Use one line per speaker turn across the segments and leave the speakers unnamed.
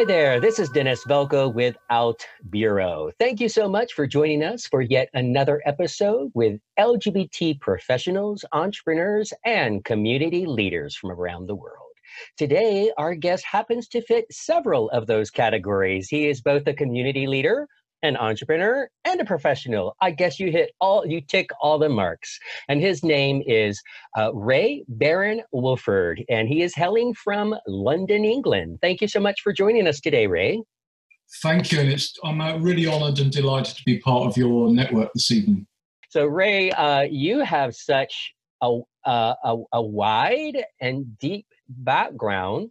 Hi there, this is Dennis Velco with Out Bureau. Thank you so much for joining us for yet another episode with LGBT professionals, entrepreneurs, and community leaders from around the world. Today, our guest happens to fit several of those categories. He is both a community leader, an entrepreneur, and a professional. I guess you hit all, you tick all the marks. And his name is uh, Ray Baron Wolford, and he is hailing from London, England. Thank you so much for joining us today, Ray.
Thank you, and it's, I'm uh, really honoured and delighted to be part of your network this evening.
So, Ray, uh, you have such a, a, a wide and deep background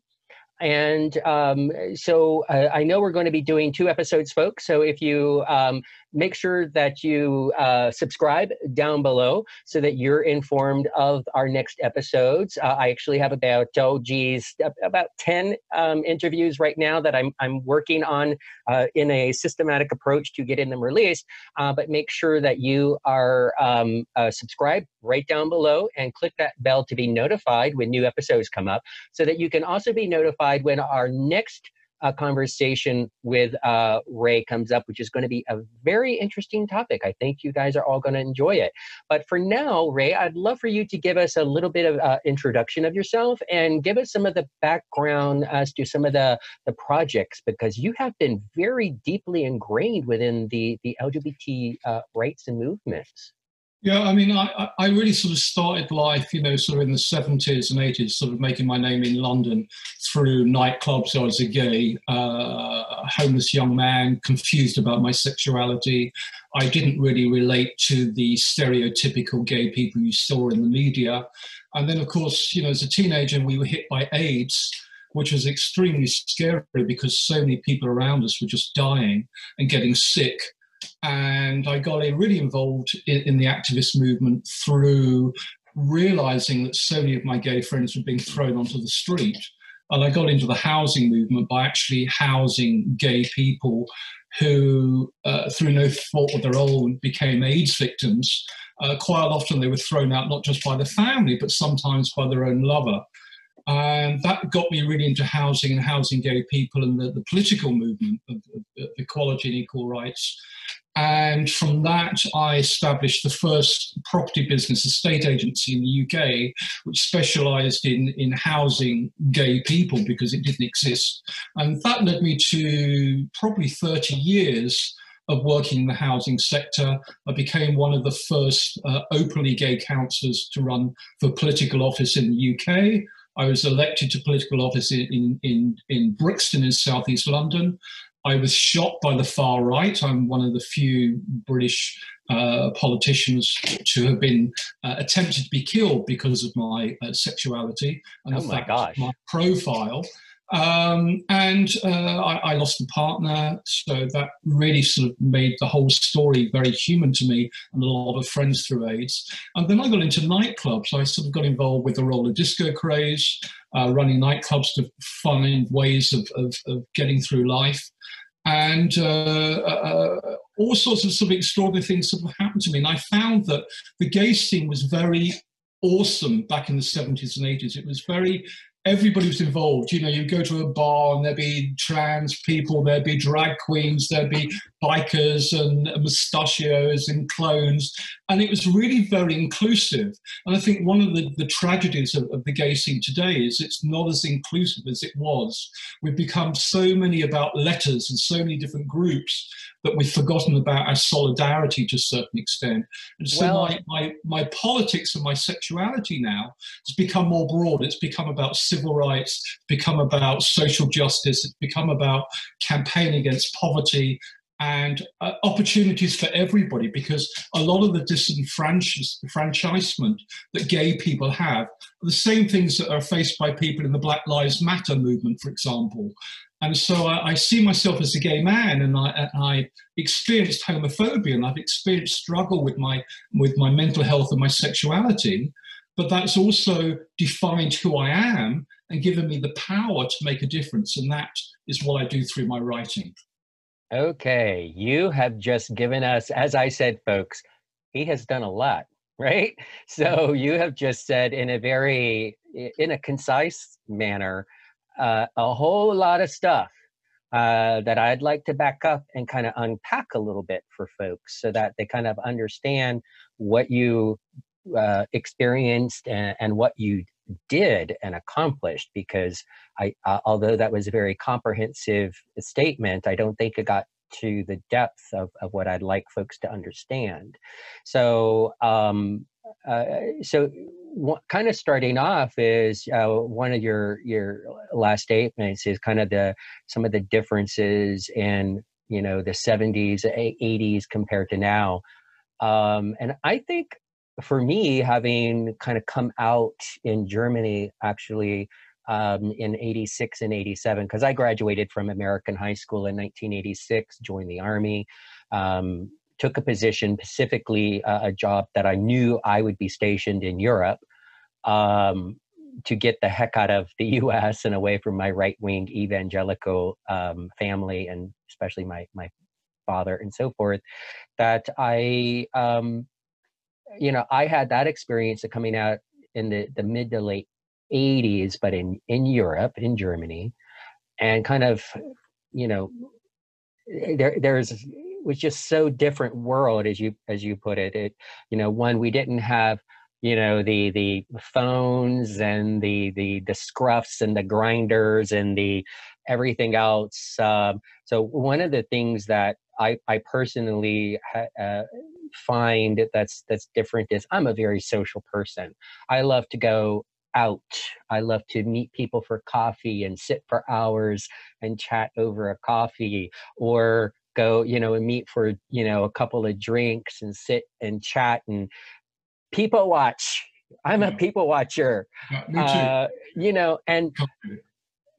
and um, so uh, I know we're going to be doing two episodes, folks. So if you um, make sure that you uh, subscribe down below so that you're informed of our next episodes. Uh, I actually have about, oh, geez, about 10 um, interviews right now that I'm, I'm working on uh, in a systematic approach to getting them released. Uh, but make sure that you are um, uh, subscribed right down below and click that bell to be notified when new episodes come up so that you can also be notified when our next uh, conversation with uh, Ray comes up, which is going to be a very interesting topic. I think you guys are all going to enjoy it. But for now, Ray, I'd love for you to give us a little bit of uh, introduction of yourself and give us some of the background as to some of the, the projects because you have been very deeply ingrained within the, the LGBT uh, rights and movements.
Yeah, I mean, I, I really sort of started life, you know, sort of in the 70s and 80s, sort of making my name in London through nightclubs. I was a gay, uh, homeless young man, confused about my sexuality. I didn't really relate to the stereotypical gay people you saw in the media. And then, of course, you know, as a teenager, we were hit by AIDS, which was extremely scary because so many people around us were just dying and getting sick and I got really involved in, in, the activist movement through realizing that so many of my gay friends were being thrown onto the street. And I got into the housing movement by actually housing gay people who, uh, through no fault of their own, became AIDS victims. Uh, quite often they were thrown out not just by the family, but sometimes by their own lover. And that got me really into housing and housing gay people and the, the political movement of, of, of equality and equal rights. And from that, I established the first property business estate agency in the UK, which specialized in, in housing gay people because it didn't exist. And that led me to probably 30 years of working in the housing sector. I became one of the first uh, openly gay councillors to run for political office in the UK. I was elected to political office in, in, in Brixton in southeast London. I was shot by the far right. I'm one of the few British uh, politicians to have been uh, attempted to be killed because of my uh, sexuality and
oh
the
fact
my profile. Um, and uh, I, I, lost a partner, so that really sort of made the whole story very human to me and a lot of friends through AIDS. And then I got into nightclubs. I sort of got involved with the roller disco craze, uh, running nightclubs to find ways of, of, of getting through life. And uh, uh, all sorts of sort of extraordinary things have happened to me. And I found that the gay scene was very awesome back in the 70s and 80s. It was very everybody was involved. You know, you go to a bar and there'd be trans people, there'd be drag queens, there'd be bikers and mustachios and clones. And it was really very inclusive. And I think one of the, the tragedies of, of the gay scene today is it's not as inclusive as it was. We've become so many about letters and so many different groups that we've forgotten about our solidarity to a certain extent. And so well, my, my, my politics and my sexuality now has become more broad. It's become about civil rights, it's become about social justice, it's become about campaigning against poverty and uh, opportunities for everybody because a lot of the disenfranchisement that gay people have are the same things that are faced by people in the Black Lives Matter movement, for example. And so I, I, see myself as a gay man, and I, I, experienced homophobia, and I've experienced struggle with my with my mental health and my sexuality. But that's also defined who I am and given me the power to make a difference, and that is what I do through my writing.
Okay, you have just given us, as I said, folks, he has done a lot, right? So you have just said in a very in a concise manner uh, a whole lot of stuff uh, that I'd like to back up and kind of unpack a little bit for folks so that they kind of understand what you uh, experienced and, and, what you did and accomplished. Because I, uh, although that was a very comprehensive statement, I don't think it got to the depth of, of what I'd like folks to understand. So, um, uh, so what, kind of starting off is uh, one of your your last statements is kind of the some of the differences in you know the 70s 80s compared to now um, and i think for me having kind of come out in germany actually um, in 86 and 87 because i graduated from american high school in 1986 joined the army um, took a position, specifically uh, a job that I knew I would be stationed in Europe um, to get the heck out of the U.S. and away from my right wing evangelical um, family, and especially my my father and so forth. That I, um, you know, I had that experience of coming out in the the mid to late 80s, but in in Europe, in Germany, and kind of, you know, there there's was just so different world as you as you put it. It you know one we didn't have you know the the phones and the the the scruffs and the Grindrs and the everything else um, so one of the things that i i personally uh, find that's that's different is i'm a very social person. I love to go out. I love to meet people for coffee and sit for hours and chat over a coffee or go, you know, and meet for, you know, a couple of drinks and sit and chat and people watch. I'm a people watcher.
Yeah, uh,
you know, and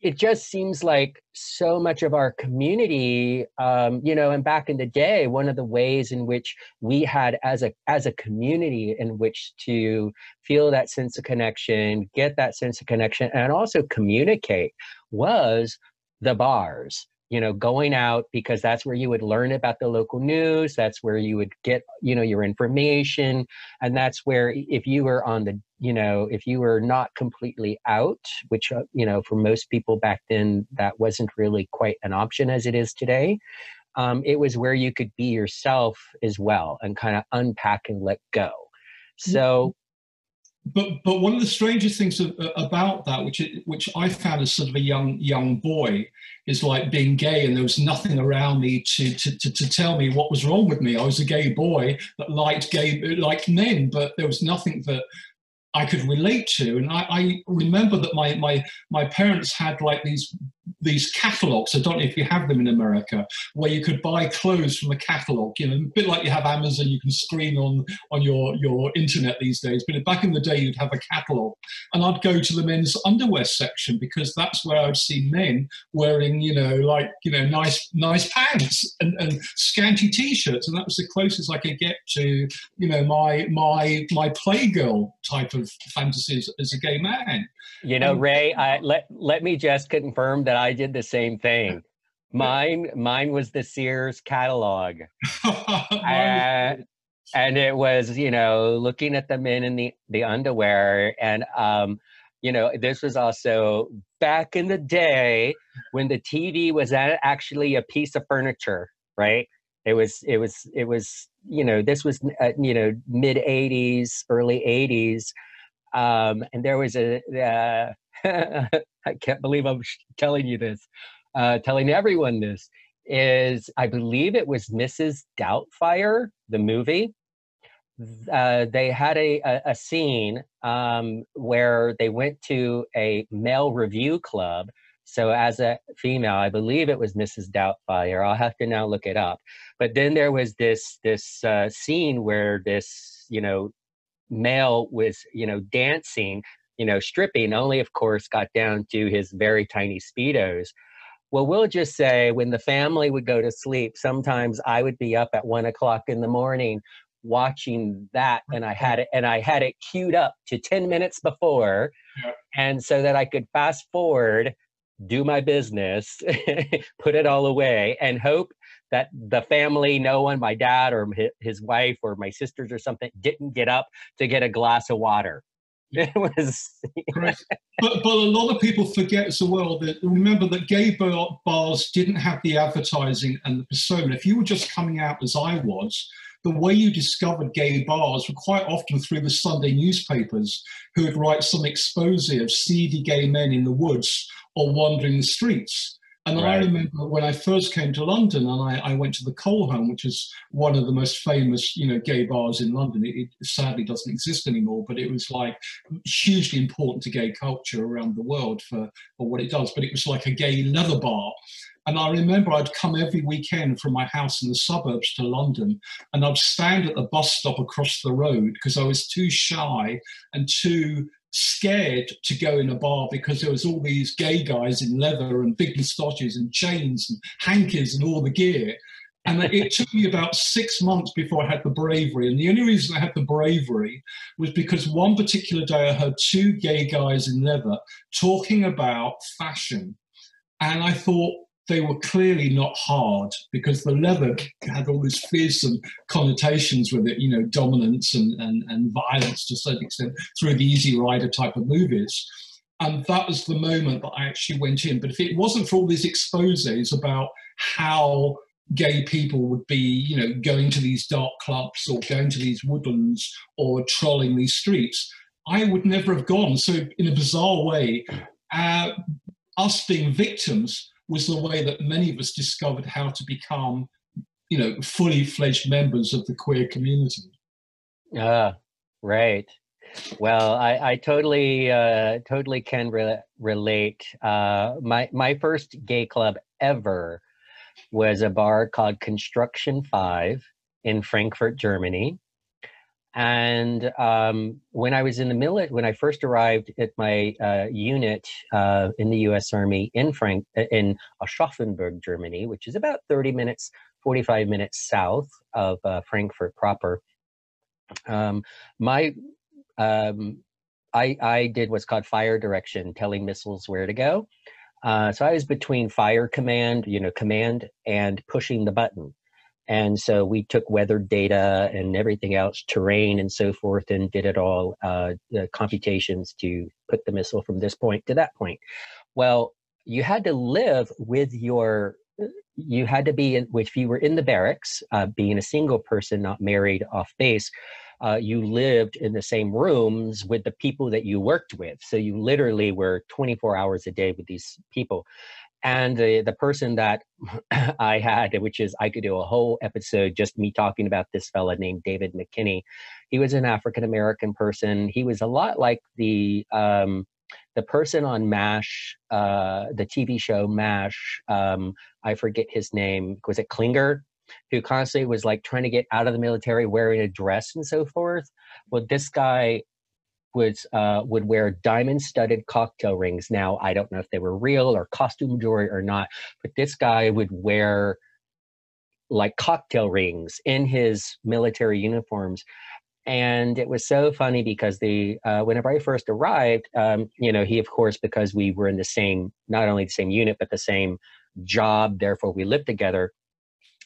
it just seems like so much of our community um, you know and back in the day one of the ways in which we had as a as a community in which to feel that sense of connection get that sense of connection and also communicate was the bars you know going out because that's where you would learn about the local news that's where you would get you know your information and that's where if you were on the you know if you were not completely out which uh, you know for most people back then that wasn't really quite an option as it is today um, it was where you could be yourself as well and kind of unpack and let go so
but but one of the strangest things of, about that, which which I found as sort of a young young boy, is like being gay, and there was nothing around me to to, to, to tell me what was wrong with me. I was a gay boy that liked gay liked men, but there was nothing that I could relate to. And I, I remember that my my my parents had like these these catalogs. I don't know if you have them in America, where you could buy clothes from a catalog. You know, a bit like you have Amazon, you can screen on on your your internet these days. But back in the day, you'd have a catalog, and I'd go to the men's underwear section because that's where I'd see men wearing, you know, like you know, nice nice pants and, and scanty t-shirts, and that was the closest I could get to, you know, my my my playgirl type of fantasies as a gay man.
You know, um, Ray, I, let let me just confirm that I did the same thing. Mine, mine was the Sears catalog, uh, and it was you know looking at the men in the the underwear, and um, you know this was also back in the day when the TV was actually a piece of furniture, right? It was it was it was you know this was uh, you know mid '80s, early '80s um, and there was a, uh, I can't believe I'm telling you this, uh, telling everyone this, is I believe it was Mrs. Doubtfire, the movie. Uh, they had a, a, a scene um, where they went to a male revue club. So, as a female, I believe it was Mrs. Doubtfire. I'll have to now look it up. But then there was this this uh, scene where this you know male was, you know, dancing, you know, stripping, only of course got down to his very tiny Speedos. Well, we'll just say when the family would go to sleep, sometimes I would be up at one o'clock in the morning watching that and I had it and I had it queued up to 10 minutes before yeah. and so that I could fast forward do my business put it all away and hope that the family, no one, my dad or his wife or my sisters or something, didn't get up to get a glass of water. It was.
But, but a lot of people forget as well that remember that gay bars didn't have the advertising and the persona. If you were just coming out as I was, the way you discovered gay bars were quite often through the Sunday newspapers who would write some expose of seedy gay men in the woods or wandering the streets. And right. I remember when I first came to London and I, I, went to the Coleherne, which is one of the most famous, you know, gay bars in London. It, it, sadly doesn't exist anymore, but it was like hugely important to gay culture around the world for, for what it does. But it was like a gay leather bar. And I remember I'd come every weekend from my house in the suburbs to London and I'd stand at the bus stop across the road because I was too shy and too scared to go in a bar because there was all these gay guys in leather and big moustaches and chains and hankies and all the gear. And it took me about six months before I had the bravery. And the only reason I had the bravery was because one particular day I heard two gay guys in leather talking about fashion. And I thought, they were clearly not hard because the leather had all these fearsome connotations with it, you know, dominance and, and, and violence to a certain extent through the Easy Rider type of movies. And that was the moment that I actually went in. But if it wasn't for all these exposes about how gay people would be, you know, going to these dark clubs or going to these woodlands or trolling these streets, I would never have gone. So, in a bizarre way, uh, us being victims was the way that many of us discovered how to become, you know, fully fledged members of the queer community.
Ah, right. Well, I, I totally, uh, totally can re- relate. Uh, my my first gay club ever was a bar called Construction Five in Frankfurt, Germany. And um, when I was in the military, when I first arrived at my uh, unit uh, in the U.S. Army in Frank uh, in Aschaffenburg, Germany, which is about 30 minutes, 45 minutes south of uh, Frankfurt proper, um, my um, I, I did what's called fire direction, telling missiles where to go. Uh, so I was between fire command, you know, command and pushing the button. And so we took weather data and everything else, terrain and so forth, and did it all uh, computations to put the missile from this point to that point. Well, you had to live with your you had to be in, if you were in the barracks uh, being a single person not married off base uh, you lived in the same rooms with the people that you worked with so you literally were 24 hours a day with these people and the the person that I had, which is I could do a whole episode just me talking about this fella named David McKinney. He was an African American person. He was a lot like the um, the person on MASH, uh, the TV show MASH. Um, I forget his name. Was it Klinger? Who constantly was like trying to get out of the military, wearing a dress and so forth. Well, this guy was uh, would wear diamond studded cocktail rings. Now I don't know if they were real or costume jewelry or not, but this guy would wear like cocktail rings in his military uniforms. And it was so funny because the uh, whenever I first arrived, um, you know, he of course because we were in the same not only the same unit but the same job, therefore we lived together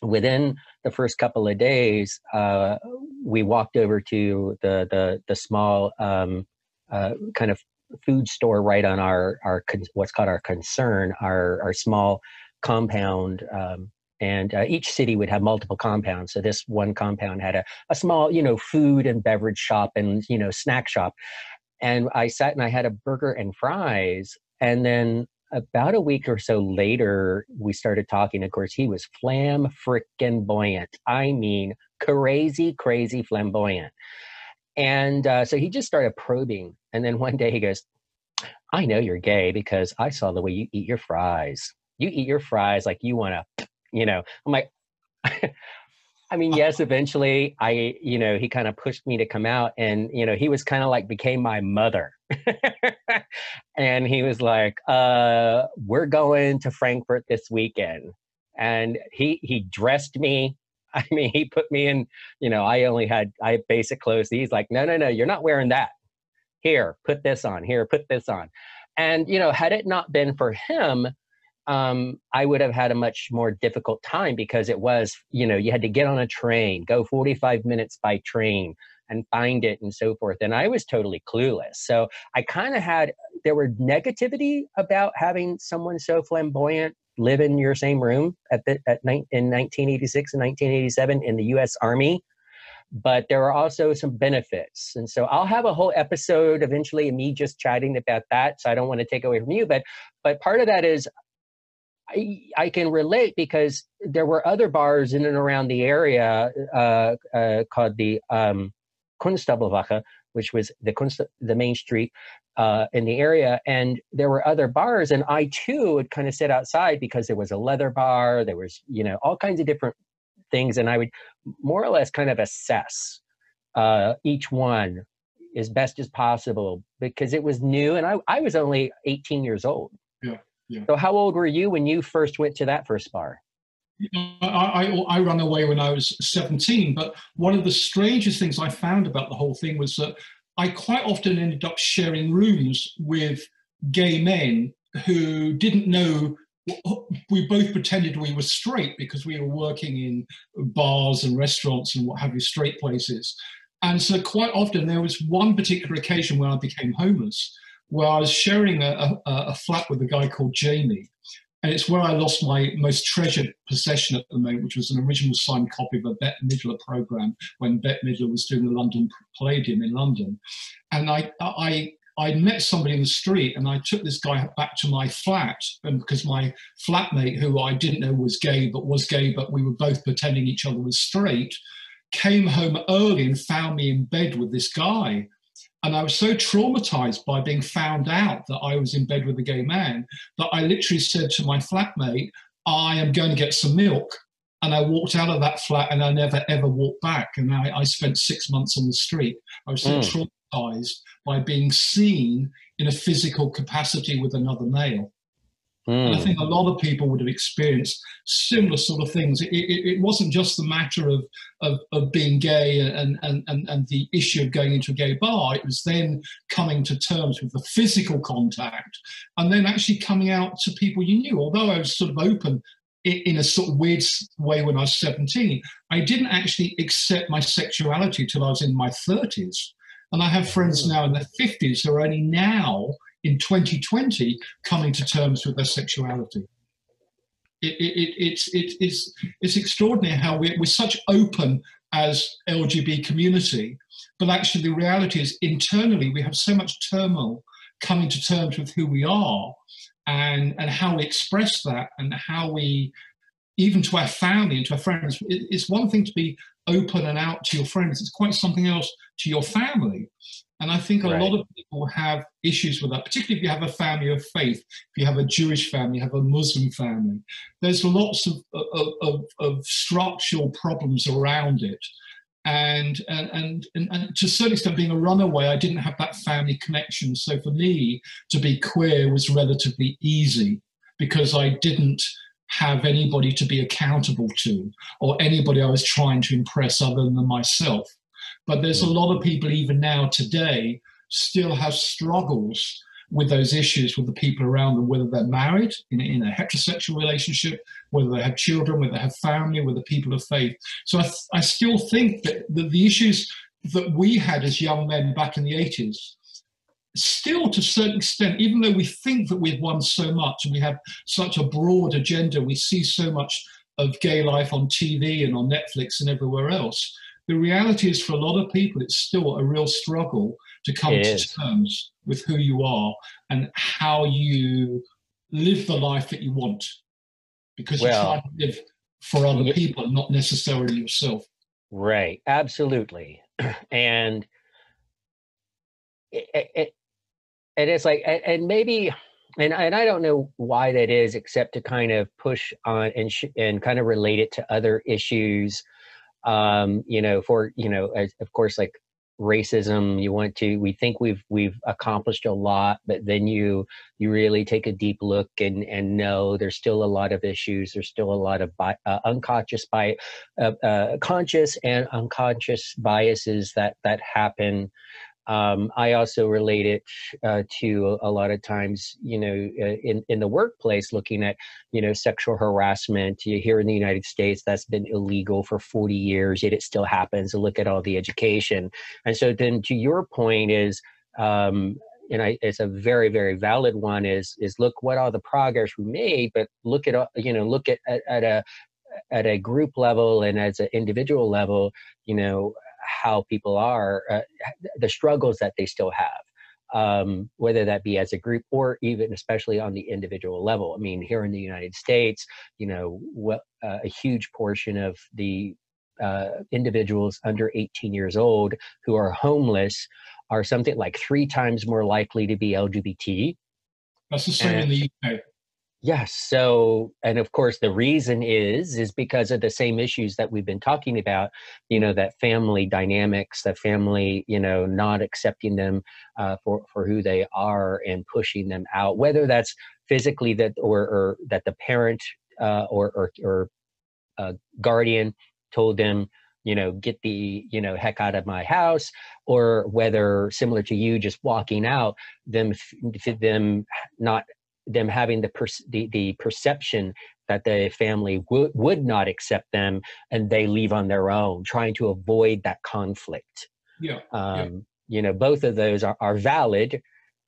within the first couple of days, uh, we walked over to the the, the small um, uh, kind of food store right on our our what's called our Kaserne, our our small compound. Um, and uh, each city would have multiple compounds. So this one compound had a, a small, you know, food and beverage shop and you know snack shop. And I sat and I had a burger and fries, and then about a week or so later, we started talking. Of course, he was flam frickin' buoyant. I mean, crazy, crazy flamboyant. And uh, so he just started probing. And then one day he goes, I know you're gay because I saw the way you eat your fries. You eat your fries like you want to, you know. I'm like, I mean, yes, eventually I, you know, he kind of pushed me to come out and, you know, he was kind of like became my mother. and he was like, uh, we're going to Frankfurt this weekend. And he he dressed me. I mean, he put me in, you know, I only had I had basic clothes. He's like, no, no, no, you're not wearing that. Here, put this on. Here, put this on. And, you know, had it not been for him, um, I would have had a much more difficult time because it was, you know, you had to get on a train, go 45 minutes by train and find it and so forth. And I was totally clueless. So I kind of had there were negativity about having someone so flamboyant live in your same room at the at ni- in 1986 and 1987 in the U.S. Army. But there are also some benefits, and so I'll have a whole episode eventually of me just chatting about that. So I don't want to take away from you, but but part of that is I, I can relate because there were other bars in and around the area uh, uh, called the um, Konstablerwache, which was the Kunst, the main street uh, in the area, and there were other bars, and I too would kind of sit outside because there was a leather bar, there was you know all kinds of different things, and I would more or less kind of assess uh, each one as best as possible because it was new, and I I was only 18 years old.
Yeah. Yeah.
So, how old were you when you first went to that first bar?
I, I, I ran away when I was 17, but one of the strangest things I found about the whole thing was that I quite often ended up sharing rooms with gay men who didn't know. We both pretended we were straight because we were working in bars and restaurants and what have you, straight places. And so, quite often, there was one particular occasion where I became homeless, where I was sharing a, a, a flat with a guy called Jamie and it's where I lost my most treasured possession at the moment, which was an original signed copy of a Bette Midler program when Bette Midler was doing the London Palladium in London. And I, I, I met somebody in the street and I took this guy back to my flat and because my flatmate, who I didn't know was gay, but was gay, but we were both pretending each other was straight, came home early and found me in bed with this guy. And I was so traumatized by being found out that I was in bed with a gay man that I literally said to my flatmate, I am going to get some milk. And I walked out of that flat and I never ever walked back. And I, I spent six months on the street. I was so mm. traumatized by being seen in a physical capacity with another male. Mm. And I hmm. think a lot of people would have experienced similar sort of things. It, it, it wasn't just the matter of, of, of, being gay and, and, and, and the issue of going into a gay bar. It was then coming to terms with the physical contact and then actually coming out to people you knew. Although I was sort of open in a sort of weird way when I was 17, I didn't actually accept my sexuality till I was in my 30s. And I have friends hmm. now in their 50s who are only now in 2020 coming to terms with their sexuality. It, it, it's, it, it's, it's extraordinary how we're, we're such open as LGBT community, but actually the reality is internally we have so much turmoil coming to terms with who we are and, and how we express that and how we, even to our family and to our friends, it, it's one thing to be open and out to your friends, it's quite something else to your family. And I think a right. lot of people have issues with that, particularly if you have a family of faith, if you have a Jewish family, you have a Muslim family. There's lots of, of, of, of structural problems around it. And, and, and, and, and to a certain extent, being a runaway, I didn't have that family connection. So for me, to be queer was relatively easy because I didn't have anybody to be accountable to or anybody I was trying to impress other than myself. But there's a mm. lot of people, even now today, still have struggles with those issues with the people around them, whether they're married in, in a heterosexual relationship, whether they have children, whether they have family, whether people of faith. So I, th- I still think that the, the issues that we had as young men back in the 80s still to a certain extent, even though we think that we've won so much and we have such a broad agenda, we see so much of gay life on TV and on Netflix and everywhere else, the reality is for a lot of people, it's still a real struggle to come it to is. terms with who you are and how you live the life that you want because well, you're trying to live for other people, not necessarily yourself.
Right, absolutely. and it, it, and it's like, and maybe, and and I don't know why that is, except to kind of push on and sh- and kind of relate it to other issues. Um, you know, for you know, as, of course, like racism you want to we think we've we've accomplished a lot but then you you really take a deep look and and know there's still a lot of issues there's still a lot of bi- uh, unconscious by uh, uh, conscious and unconscious biases that that happen Um, I also relate it uh, to a lot of times, you know, uh, in in the workplace, looking at you know sexual harassment. Here in the United States, that's been illegal for 40 years, yet it still happens. Look at all the education, and so then to your point is. Um, and I, it's a very very valid one is is look what all the progress we made but look at you know look at, at, at a at a group level and as an individual level you know how people are, uh, the struggles that they still have. Um, whether that be as a group or even especially on the individual level. I mean, here in the United States, you know, what, uh, a huge portion of the uh, individuals under 18 years old who are homeless are something like three times more likely to be LGBT.
That's the same and, in the UK.
Yes. So, and of course, the reason is is because of the same issues that we've been talking about. You know, that family dynamics, that family, you know, not accepting them uh, for for who they are and pushing them out, whether that's physically that or, or that the parent uh, or or, or uh, guardian told them you know get the you know heck out of my house or whether similar to you just walking out them them not them having the, per, the, the perception that the family would would not accept them and they leave on their own trying to avoid that conflict
yeah,
um,
yeah.
you know both of those are, are valid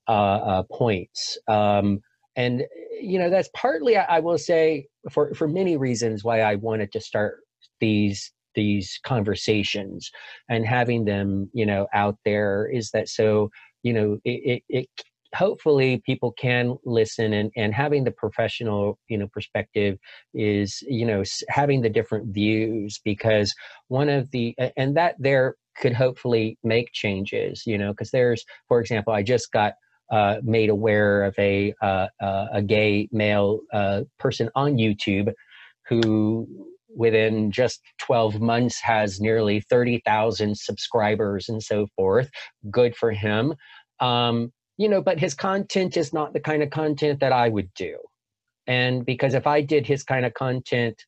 uh, uh, points um, and you know that's partly I, I will say for for many reasons why i wanted to start these these conversations and having them you know out there is that so you know it, it, it hopefully people can listen and, and having the professional you know perspective is you know having the different views because one of the and that there could hopefully make changes you know because there's for example i just got uh, made aware of a uh, uh, a gay male uh, person on youtube who within just 12 months has nearly 30,000 subscribers and so forth. Good for him. Um, you know, but his content is not the kind of content that I would do. And because if I did his kind of content,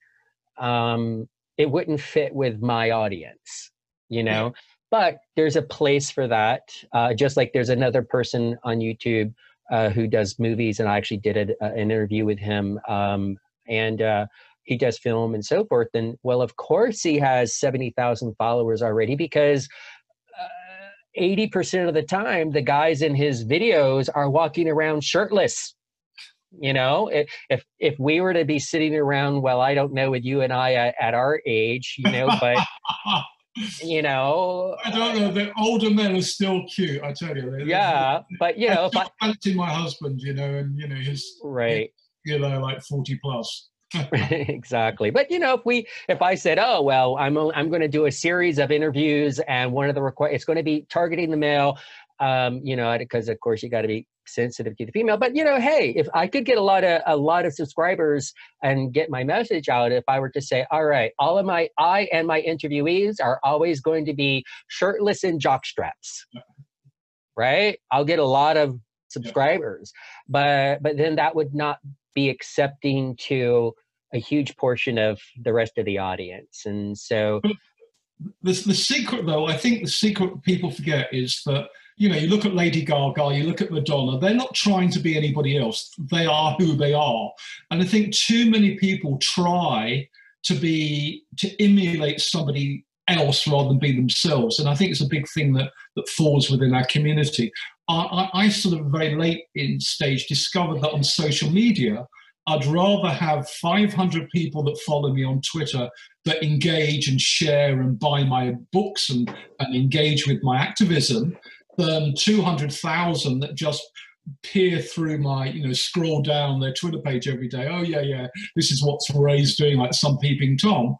um, it wouldn't fit with my audience, you know. But there's a place for that. Uh, just like there's another person on YouTube uh, who does movies, and I actually did a, an interview with him, um, and uh, he does film and so forth. And well, of course, he has seventy thousand followers already because 80% of the time the guys in his videos are walking around shirtless. You know if if we were to be sitting around well i don't know with you and i at, at our age you know but you know
i don't know. The older men are still cute i tell you.
Yeah but you know
I if i fancy my husband you know and you know his
right.
you know like 40 plus
exactly but you know if we if i said oh well i'm i'm going to do a series of interviews and one of the require it's going to be targeting the male um you know because of course you got to be sensitive to the female but you know hey if i could get a lot of a lot of subscribers and get my message out if i were to say all right all of my i and my interviewees are always going to be shirtless and jock straps right? I'll get a lot of subscribers but but then that would not be accepting to a huge portion of the rest of the audience. And so
the, the secret though, I think the secret people forget is that you know, you look at Lady Gaga, you look at Madonna, they're not trying to be anybody else. They are who they are. And I think too many people try to be, to emulate somebody else rather than be themselves. And I think it's a big thing that, that falls within our community. I, I, sort of very late in stage discovered that on social media, I'd rather have 500 people that follow me on Twitter that engage and share and buy my books and, and engage with my activism than 200,000 that just peer through my, you know, scroll down their Twitter page every day. Oh, yeah, yeah, this is what Ray's doing, like some peeping Tom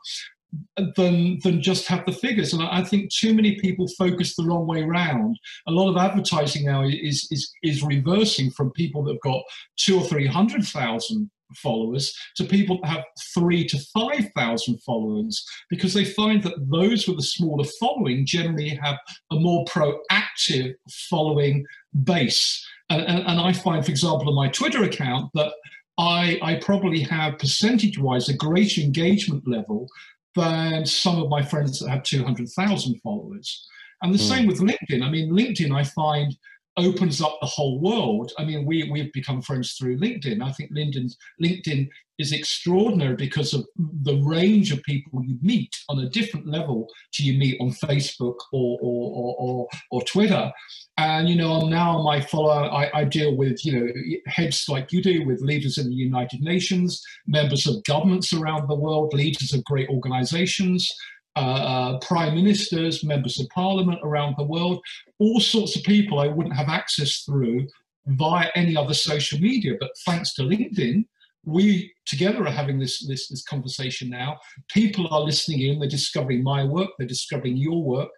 than than just have the figures. And I, think too many people focus the wrong way round. A lot of advertising now is is is reversing from people that have got two or three hundred thousand followers to people that have three to five thousand followers because they find that those with a smaller following generally have a more proactive following base. And, and, and I find, for example, on my Twitter account that I, I, probably have percentage wise a greater engagement level than some of my friends that have 200,000 followers. And the mm. same with LinkedIn. I mean, LinkedIn, I find opens up the whole world. I mean, we, we've become friends through LinkedIn. I think LinkedIn, LinkedIn is extraordinary because of the range of people you meet on a different level to you meet on Facebook or, or, or, or, Twitter. And, you know, now my follower, I, I deal with, you know, heads like you do with leaders in the United Nations, members of governments around the world, leaders of great organizations, uh, uh, prime ministers, members of parliament around the world, all sorts of people I wouldn't have access through via any other social media. But thanks to LinkedIn, we together are having this, this, this conversation now. People are listening in, they're discovering my work, they're discovering your work.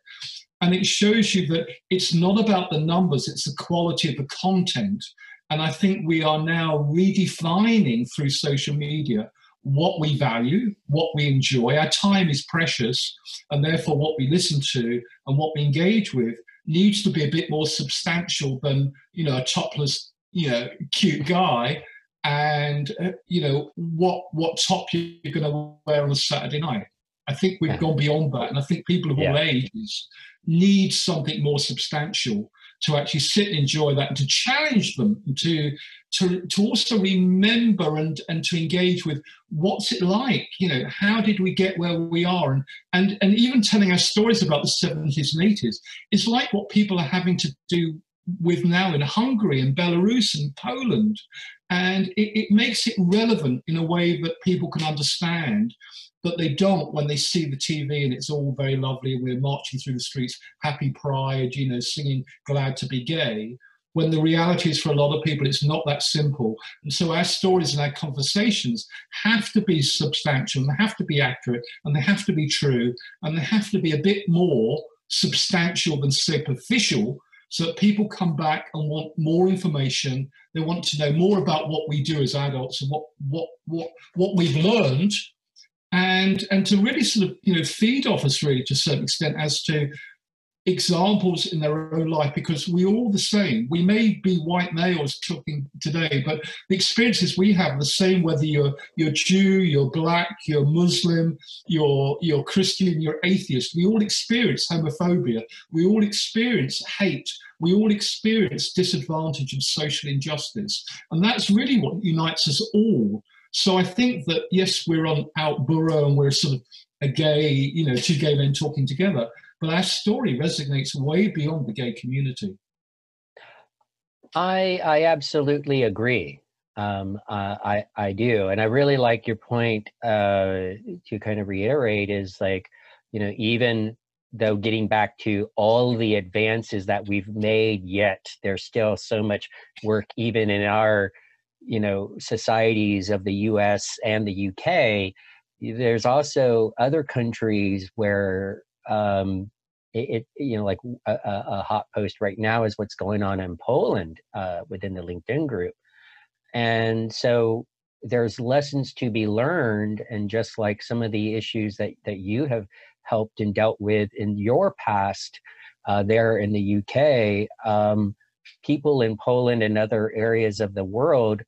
And it shows you that it's not about the numbers, it's the quality of the content. And I think we are now redefining through social media what we value, what we enjoy. Our time is precious, and therefore, what we listen to and what we engage with needs to be a bit more substantial than you know a topless, you know, cute guy, and uh, you know what what top you're going to wear on a Saturday night. I think we've yeah. gone beyond that, and I think people of yeah. all ages need something more substantial to actually sit and enjoy that and to challenge them to to, to also remember and, and to engage with what's it like? You know how did we get where we are? And and, and even telling our stories about the 70s and 80s is like what people are having to do with now in Hungary and Belarus and Poland. And it, it makes it relevant in a way that people can understand but they don't when they see the TV and it's all very lovely and we're marching through the streets, happy pride, you know, singing glad to be gay. When the reality is for a lot of people, it's not that simple. And so our stories and our conversations have to be substantial, and they have to be accurate, and they have to be true, and they have to be a bit more substantial than superficial so that people come back and want more information. They want to know more about what we do as adults and what what what what we've learned and and to really sort of you know feed off us really to a certain extent as to examples in their own life because we're all the same. We may be white males talking today, but the experiences we have are the same whether you're you're Jew, you're black, you're Muslim, you're you're Christian, you're atheist. We all experience homophobia. We all experience hate. We all experience disadvantage and social injustice. And that's really what unites us all. So I think that yes, we're on OutBüro and we're sort of a gay, you know, two gay men talking together, but our story resonates way beyond the gay community.
I I absolutely agree. Um, uh, I I do, and I really like your point uh, to kind of reiterate is like, you know, even though getting back to all the advances that we've made, yet there's still so much work even in our you know societies of the US and the UK, there's also other countries where um, it, it, you know like a, a, hot post right now is what's going on in Poland uh, within the LinkedIn group, and so there's lessons to be learned, and just like some of the issues that that you have helped and dealt with in your past uh, there in the UK. Um, people in Poland and other areas of the world,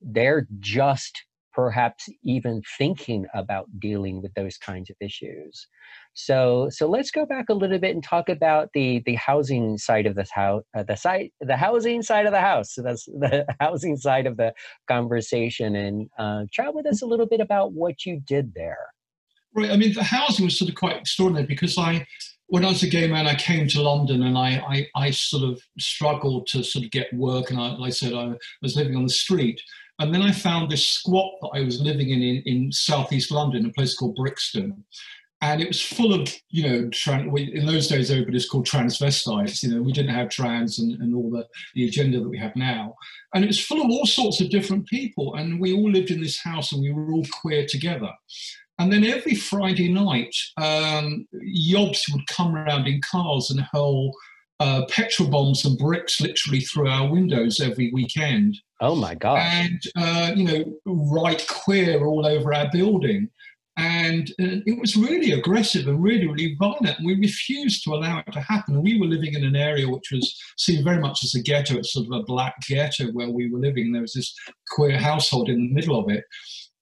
they're just perhaps even thinking about dealing with those kinds of issues. So, so let's go back a little bit and talk about the the housing side of the house, uh, the site, the housing side of the house. So that's the housing side of the conversation, and uh, chat with us a little bit about what you did there.
Right. I mean, the housing was sort of quite extraordinary because I when I was a gay man, I came to London and I, I, I sort of struggled to sort of get work. And I, like I said, I was living on the street. And then I found this squat that I was living in in, in southeast London, a place called Brixton. And it was full of, you know, in those days, everybody's called transvestites. You know, we didn't have trans and, and all the, the agenda that we have now. And it was full of all sorts of different people. And we all lived in this house and we were all queer together. And then every Friday night, um, yobs would come around in cars and hurl uh, petrol bombs and bricks literally through our windows every weekend.
Oh my God.
And, uh, you know, right queer all over our building. And uh, it was really aggressive and really, really violent. We refused to allow it to happen. We were living in an area which was seen very much as a ghetto. It's sort of a black ghetto where we were living. There was this queer household in the middle of it.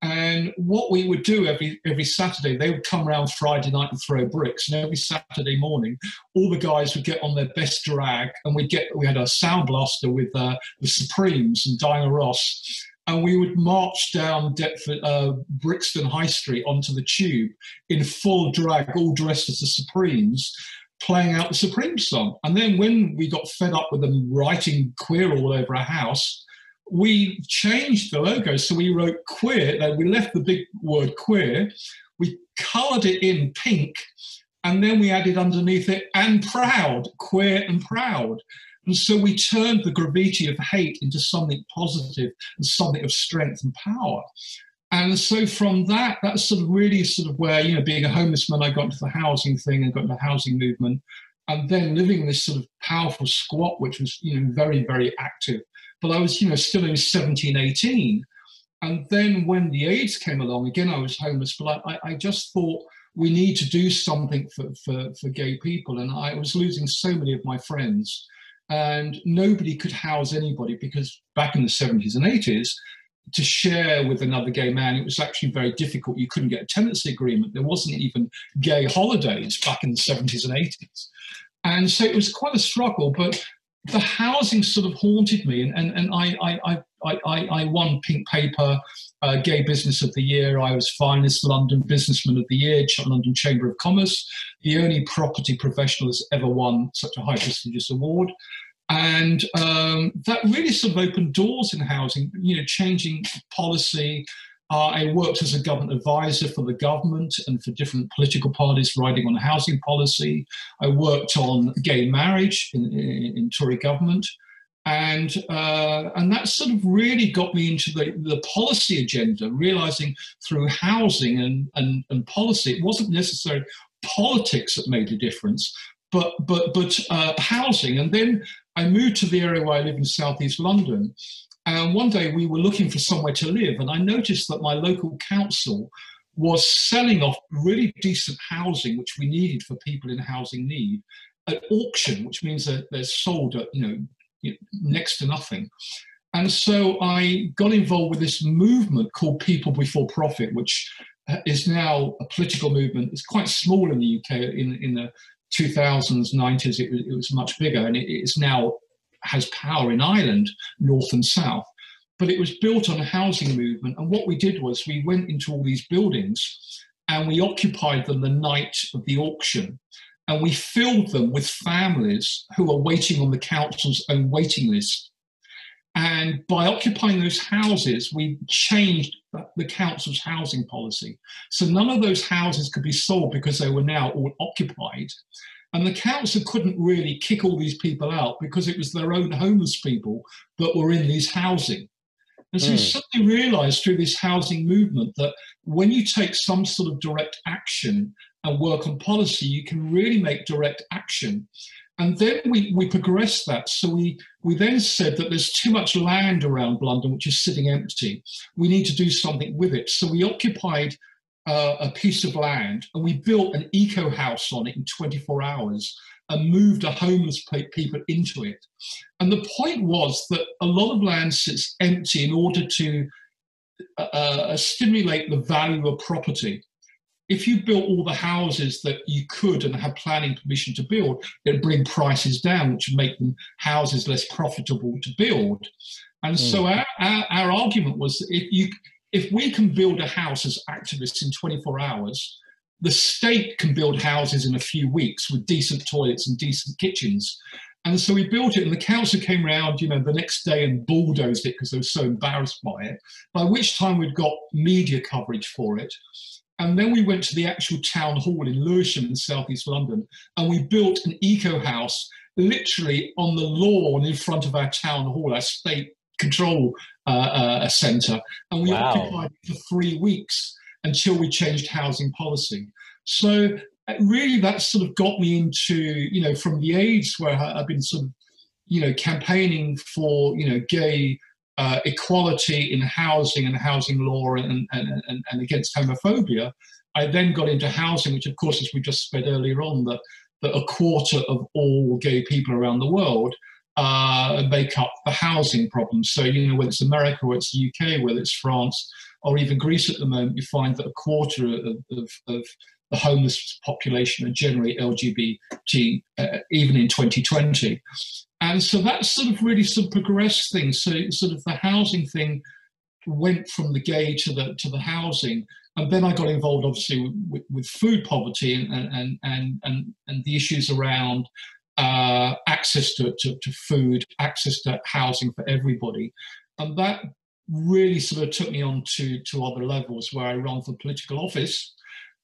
And what we would do every every Saturday, they would come around Friday night and throw bricks. And every Saturday morning, all the guys would get on their best drag, and we get we had a sound blaster with uh, the Supremes and Diana Ross, and we would march down Deptford, uh, Brixton High Street onto the tube in full drag, all dressed as the Supremes, playing out the Supreme song. And then when we got fed up with them writing queer all over our house, we changed the logo. So we wrote queer, we left the big word queer, we coloured it in pink, and then we added underneath it and proud, queer and proud. And so we turned the gravity of hate into something positive and something of strength and power. And so from that, that's sort of really sort of where, you know, being a homeless man, I got into the housing thing and got into the housing movement. And then living this sort of powerful squat, which was, you know, very, very active. But I was, you know, still in 17, 18. And then when the AIDS came along, again, I was homeless, but I, I just thought we need to do something for, for, for gay people. And I was losing so many of my friends. And nobody could house anybody because back in the 70s and 80s, to share with another gay man, it was actually very difficult. You couldn't get a tenancy agreement. There wasn't even gay holidays back in the 70s and 80s. And so it was quite a struggle, but the housing sort of haunted me. And, and, and I, I, I, I, I won Pink Paper, uh, Gay Business of the Year. I was Finest London Businessman of the Year, London Chamber of Commerce, the only property professional that's ever won such a high prestigious award. And um, that really sort of opened doors in housing, you know, changing policy. Uh, I worked as a government advisor for the government and for different political parties writing on housing policy. I worked on gay marriage in, in, in Tory government. And, uh, and that sort of really got me into the, the policy agenda, realizing through housing and, and, and policy, it wasn't necessarily politics that made a difference, but but but uh, housing. And then I moved to the area where I live in southeast London. And one day we were looking for somewhere to live, and I noticed that my local council was selling off really decent housing, which we needed for people in housing need, at auction, which means that they're sold at you know next to nothing. And so I got involved with this movement called People Before Profit, which uh, is now a political movement. It's quite small in the UK in, in the 2000s, 90s, it was, it was much bigger, and it, it's now has power in Ireland, north and south. But it was built on a housing movement, and what we did was we went into all these buildings and we occupied them the night of the auction, and we filled them with families who are waiting on the council's own waiting list. And by occupying those houses, we changed the council's housing policy. So none of those houses could be sold because they were now all occupied. And the council couldn't really kick all these people out because it was their own homeless people that were in these housing. And so mm. we suddenly realized through this housing movement that when you take some sort of direct action and work on policy, you can really make direct action. And then we, we progressed that. So we, we then said that there's too much land around London, which is sitting empty. We need to do something with it. So we occupied uh, a piece of land and we built an eco house on it in 24 hours and moved a homeless people into it. And the point was that a lot of land sits empty in order to uh, uh, stimulate the value of property if you built all the houses that you could and had planning permission to build, it'd bring prices down, which would make them houses less profitable to build. And mm. so our, our, our, argument was that if you if we can build a house as activists in 24 hours, the state can build houses in a few weeks with decent toilets and decent kitchens. And so we built it, and the council came around, you know, the next day and bulldozed it because they were so embarrassed by it. By which time we'd got media coverage for it. And then we went to the actual town hall in Lewisham in southeast London, and we built an eco house literally on the lawn in front of our town hall, our state control uh, uh, centre. And we wow. occupied it for three weeks until we changed housing policy. So uh, really that sort of got me into, you know, from the age where I've been sort of, you know, campaigning for, you know, gay uh, equality in housing and housing law and, and, and, and, against homophobia. I then got into housing, which, of course, as we just said earlier on, that, that a quarter of all gay people around the world uh, make up the housing problem. So, you know, whether it's America or it's the UK, whether it's France or even Greece at the moment, you find that a quarter of, of, of the homeless population are generally LGBT, uh, even in 2020. And so that sort of really sort of progressed things. So sort of the housing thing went from the gay to the to the housing, and then I got involved obviously with, with food poverty and and and and and the issues around uh, access to, to, to food, access to housing for everybody, and that really sort of took me on to to other levels where I ran for political office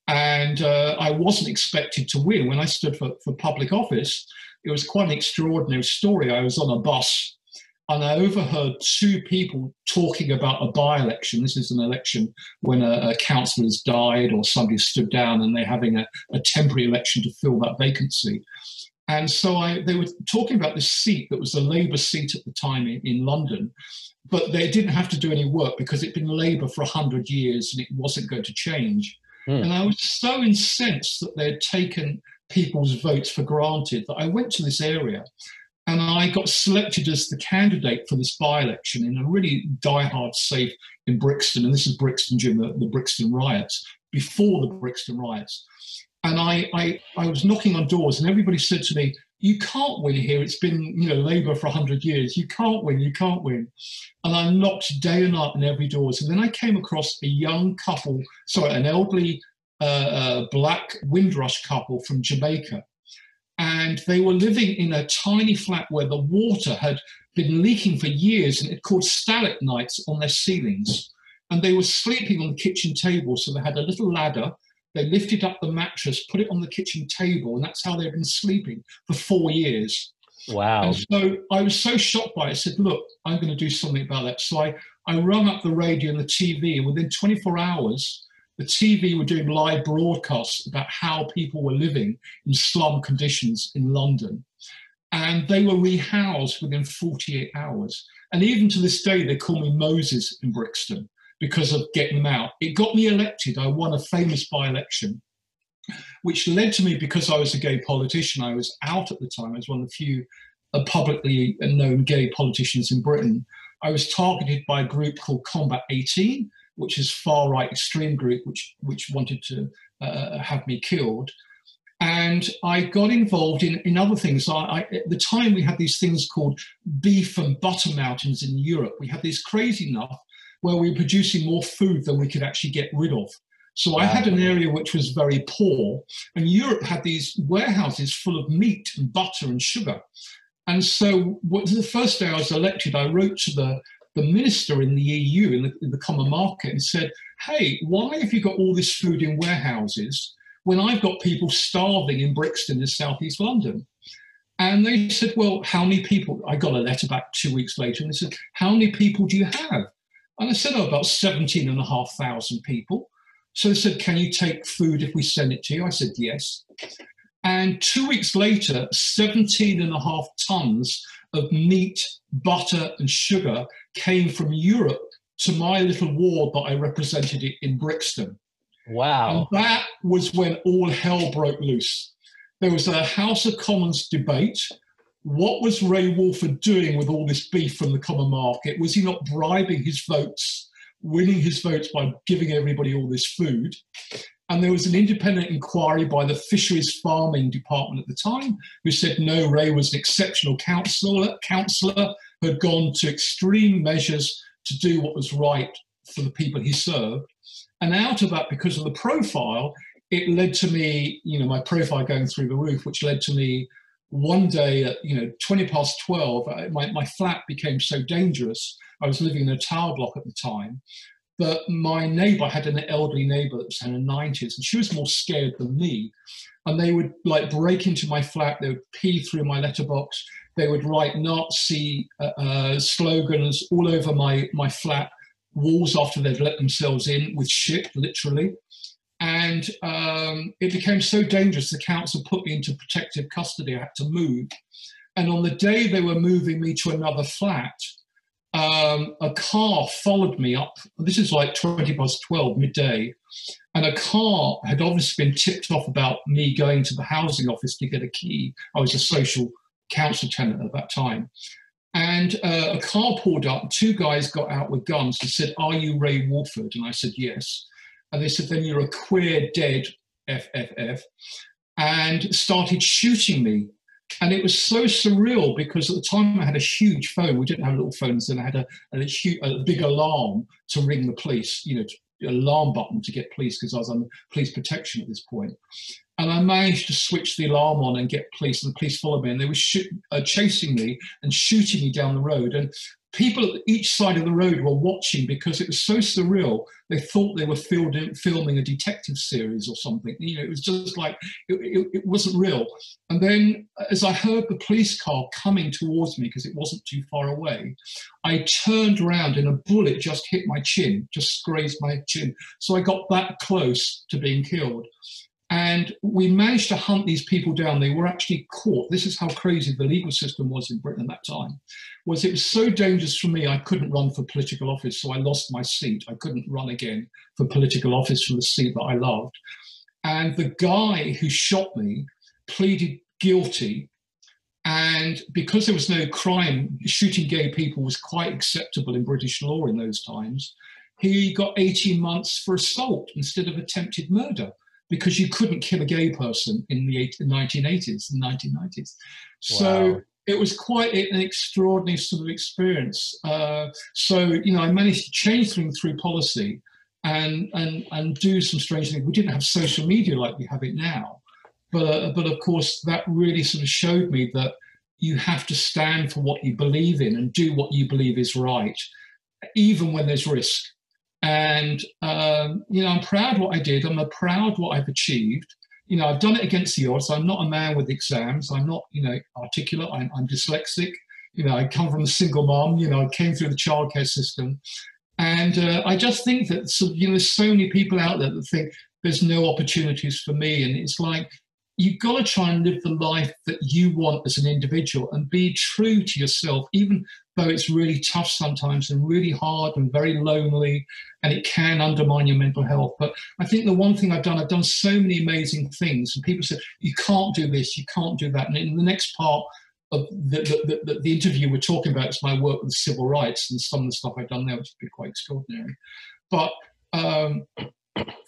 and uh, I wasn't expected to win. When I stood for, for public office, it was quite an extraordinary story. I was on a bus and I overheard two people talking about a by election. This is an election when a, a councillor has died or somebody stood down and they're having a, a temporary election to fill that vacancy. And so I, they were talking about this seat that was a Labour seat at the time in, in London, but they didn't have to do any work because it'd been Labour for 100 years and it wasn't going to change. Mm. And I was so incensed that they'd taken people's votes for granted that I went to this area and I got selected as the candidate for this by election in a really die-hard safe in Brixton. And this is Brixton during the, the Brixton riots, before the Brixton riots. And I, I, I was knocking on doors, and everybody said to me, you can't win here. It's been, you know, Labour for 100 years. You can't win, you can't win. And I knocked day and night on every door. And then I came across a young couple, sorry, an elderly uh, uh, black Windrush couple from Jamaica. And they were living in a tiny flat where the water had been leaking for years and it caused stalactites on their ceilings. And they were sleeping on the kitchen table. So they had a little ladder they lifted up the mattress, put it on the kitchen table, and that's how they've been sleeping for four years.
Wow.
And so I was so shocked by it. I said, look, I'm going to do something about that. So I, I rung up the radio and the TV, and within 24 hours, the TV were doing live broadcasts about how people were living in slum conditions in London. And they were rehoused within 48 hours. And even to this day, they call me Moses in Brixton because of getting them out. It got me elected. I won a famous by election, which led to me because I was a gay politician. I was out at the time. I was one of the few uh, publicly known gay politicians in Britain. I was targeted by a group called Combat 18, which is far right extreme group, which which wanted to uh, have me killed. And I got involved in, in other things. I, I, at the time, we had these things called beef and butter mountains in Europe. We had these crazy enough where we were producing more food than we could actually get rid of. So wow. I had an area which was very poor, and Europe had these warehouses full of meat and butter and sugar. And so, what, the first day I was elected, I wrote to the, the minister in the EU, in the, in the common market, and said, Hey, why have you got all this food in warehouses when I've got people starving in Brixton in southeast London? And they said, Well, how many people? I got a letter back two weeks later, and they said, How many people do you have? And I said, oh, about 17,500 people. So they said, can you take food if we send it to you? I said, yes. And two weeks later, 17 and a half tons of meat, butter, and sugar came from Europe to my little ward that I represented in Brixton.
Wow.
And that was when all hell broke loose. There was a House of Commons debate what was Ray Woolford doing with all this beef from the common market? Was he not bribing his votes, winning his votes by giving everybody all this food? And there was an independent inquiry by the Fisheries Farming Department at the time who said no, Ray was an exceptional councillor, councillor who had gone to extreme measures to do what was right for the people he served. And out of that, because of the profile, it led to me, you know, my profile going through the roof, which led to me one day at you know 20 past 12 my, my flat became so dangerous i was living in a tower block at the time but my neighbor had an elderly neighbor that was in her 90s and she was more scared than me. And they would like break into my flat they would pee through my letterbox they would write nazi uh, uh, slogans all over my my flat walls after they'd let themselves in with shit literally and um, it became so dangerous, the council put me into protective custody. I had to move. And on the day they were moving me to another flat, um, a car followed me up. This is like 20 past 12, midday. And a car had obviously been tipped off about me going to the housing office to get a key. I was a social council tenant at that time. And uh, a car pulled up. Two guys got out with guns and said, "Are you Ray Woolford?" And I said, "Yes." And they said, "Then you're a queer dead FFF," and started shooting me. And it was so surreal because at the time I had a huge phone. We didn't have little phones, and I had a, a, a big alarm to ring the police. You know, alarm button to get police because I was on police protection at this point. And I managed to switch the alarm on and get police, and the police followed me, and they were sh- uh, chasing me and shooting me down the road. And people at each side of the road were watching because it was so surreal. They thought they were filming, filming a detective series or something. You know, it was just like it, it, it wasn't real. And then, as I heard the police car coming towards me because it wasn't too far away, I turned around and a bullet just hit my chin, just grazed my chin. So I got that close to being killed. And we managed to hunt these people down. They were actually caught. This is how crazy the legal system was in Britain at that time. Was it was so dangerous for me, I couldn't run for political office, so I lost my seat. I couldn't run again for political office from the seat that I loved. And the guy who shot me pleaded guilty. And because there was no crime, shooting gay people was quite acceptable in British law in those times. He got 18 months for assault instead of attempted murder because you couldn't kill a gay person in the 1980s and 1990s. So wow. it was quite an extraordinary sort of experience. Uh, so, you know, I managed to change things through policy and, and, and do some strange things. We didn't have social media like we have it now. But, uh, but of course, that really sort of showed me that you have to stand for what you believe in and do what you believe is right, even when there's risk. And, um, you know, I'm proud what I did. I'm proud what I've achieved. You know, I've done it against the odds. I'm not a man with exams. I'm not, you know, articulate. I'm, I'm dyslexic. You know, I come from a single mom. You know, I came through the childcare system. And uh, I just think that, so, you know, there's so many people out there that think there's no opportunities for me. And it's like, you've got to try and live the life that you want as an individual and be true to yourself, even though it's really tough sometimes and really hard and very lonely and it can undermine your mental health. But I think the one thing I've done, I've done so many amazing things, and people said you can't do this, you can't do that. And in the next part, of the, the, the, the, interview we're talking about is my work with civil rights and some of the stuff I've done there, which has been quite extraordinary. But um,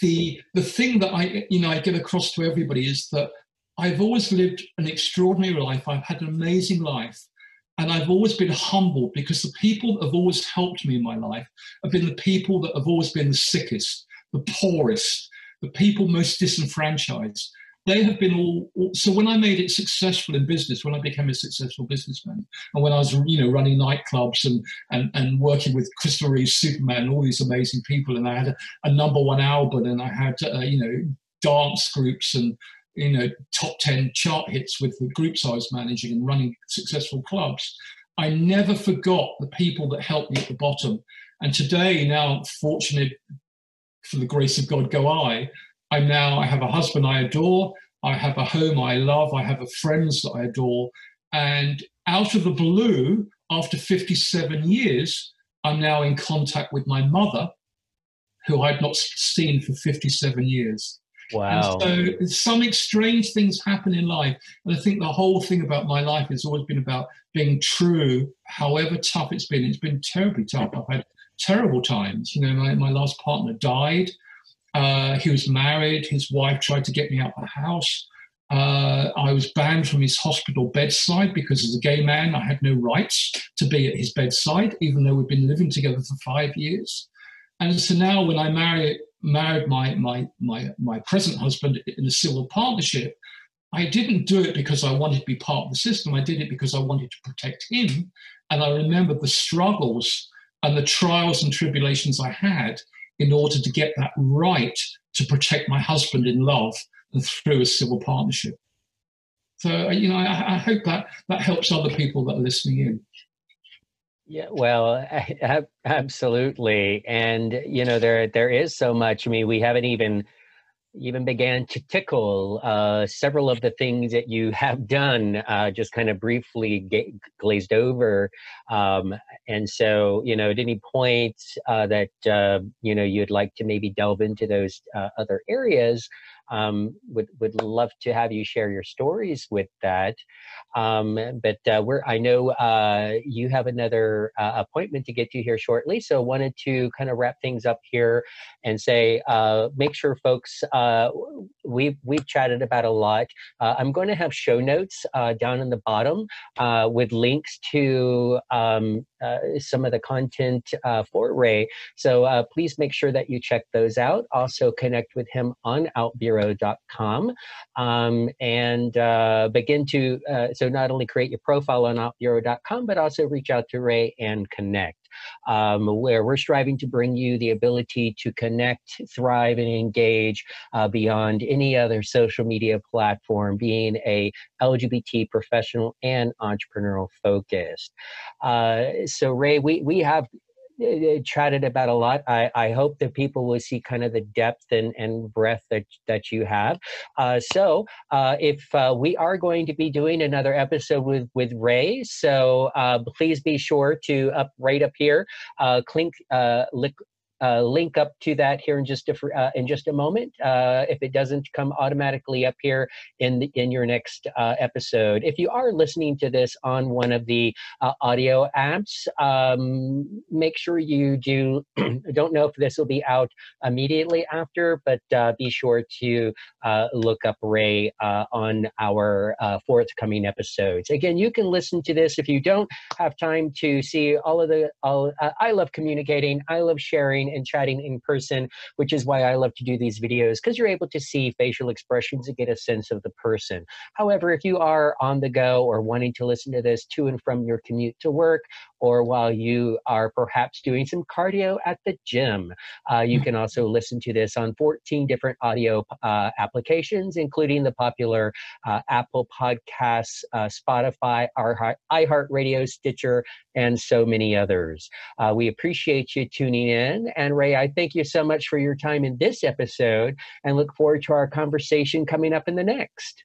the the thing that I you know I get across to everybody is that I've always lived an extraordinary life. I've had an amazing life, and I've always been humbled because the people that have always helped me in my life have been the people that have always been the sickest, the poorest, the people most disenfranchised. They have been all, all, so when I made it successful in business, when I became a successful businessman, and when I was you know running nightclubs and and, and working with Christopher Reeve, Superman, all these amazing people, and I had a, a number one album, and I had uh, you know dance groups and you know top 10 chart hits with the groups I was managing and running successful clubs. I never forgot the people that helped me at the bottom. And today, now fortunate for the grace of God go I, I'm now I have a husband I adore, I have a home I love, I have friends that I adore, and out of the blue, after 57 years, I'm now in contact with my mother, who I'd not seen for 57 years.
Wow.
And so some strange things happen in life. And I think the whole thing about my life has always been about being true, however tough it's been. It's been terribly tough. I've had terrible times. You know, my, my last partner died. Uh, he was married. His wife tried to get me out of the house. Uh, I was banned from his hospital bedside because as a gay man, I had no rights to be at his bedside, even though we've been living together for five years. And so now when I marry married my, my, my, my present husband in a civil partnership, I didn't do it because I wanted to be part of the system. I did it because I wanted to protect him. And I remember the struggles and the trials and tribulations I had in order to get that right to protect my husband in love and through a civil partnership. So, you know, I, I hope that that helps other people that are listening in.
Yeah, well, absolutely, and you know there there is so much. I mean, we haven't even even began to tickle uh, several of the things that you have done. Uh, just kind of briefly glazed over, um, and so you know, at any point uh, that uh, you know you'd like to maybe delve into those uh, other areas, um, would would love to have you share your stories with that. Um, but uh, we're I know uh, you have another uh, appointment to get to here shortly, so wanted to kind of wrap things up here and say uh, make sure folks uh, we've we've chatted about a lot. Uh, I'm going to have show notes uh, down in the bottom uh, with links to um, uh, some of the content for Ray. So please make sure that you check those out. Also connect with him on outburo.com um, and begin to so not only create your profile on outburo.com, but also reach out to Ray and connect. Um, where we're striving to bring you the ability to connect, thrive, and engage uh, beyond any other social media platform, being a LGBT professional and entrepreneurial focused. Uh, so, Ray, we, we have chatted about a lot. I, I hope that people will see kind of the depth and, and breadth that, that you have. Uh, so uh, if uh, we are going to be doing another episode with, with Ray, so uh, please be sure to up right up here, uh, click, uh, link up to that here in just a uh, in just a moment. Uh, if it doesn't come automatically up here in the, in your next uh, episode, if you are listening to this on one of the uh, audio apps, um, make sure you do. don't know if this will be out immediately after, but uh, be sure to look up Ray on our forthcoming episodes. Again, you can listen to this if you don't have time to see all of the. All I love communicating. I love sharing and chatting in person, which is why I love to do these videos because you're able to see facial expressions and get a sense of the person. However, if you are on the go or wanting to listen to this to and from your commute to work or while you are perhaps doing some cardio at the gym. Uh, you can also listen to this on 14 different audio uh, applications, including the popular uh, Apple Podcasts, uh, Spotify, iHeartRadio, Stitcher, and so many others. Uh, we appreciate you tuning in. And Ray, I thank you so much for your time in this episode and look forward to our conversation coming up in the next.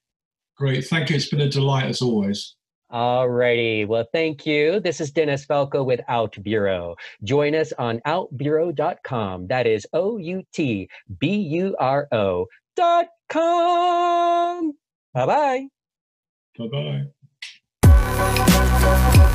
Great. Thank you. It's been a delight as always.
All righty. Well, thank you. This is Dennis Velco with OutBüro. Join us on outburo.com. That is O U T B U R O dot com. Bye bye.
Bye bye.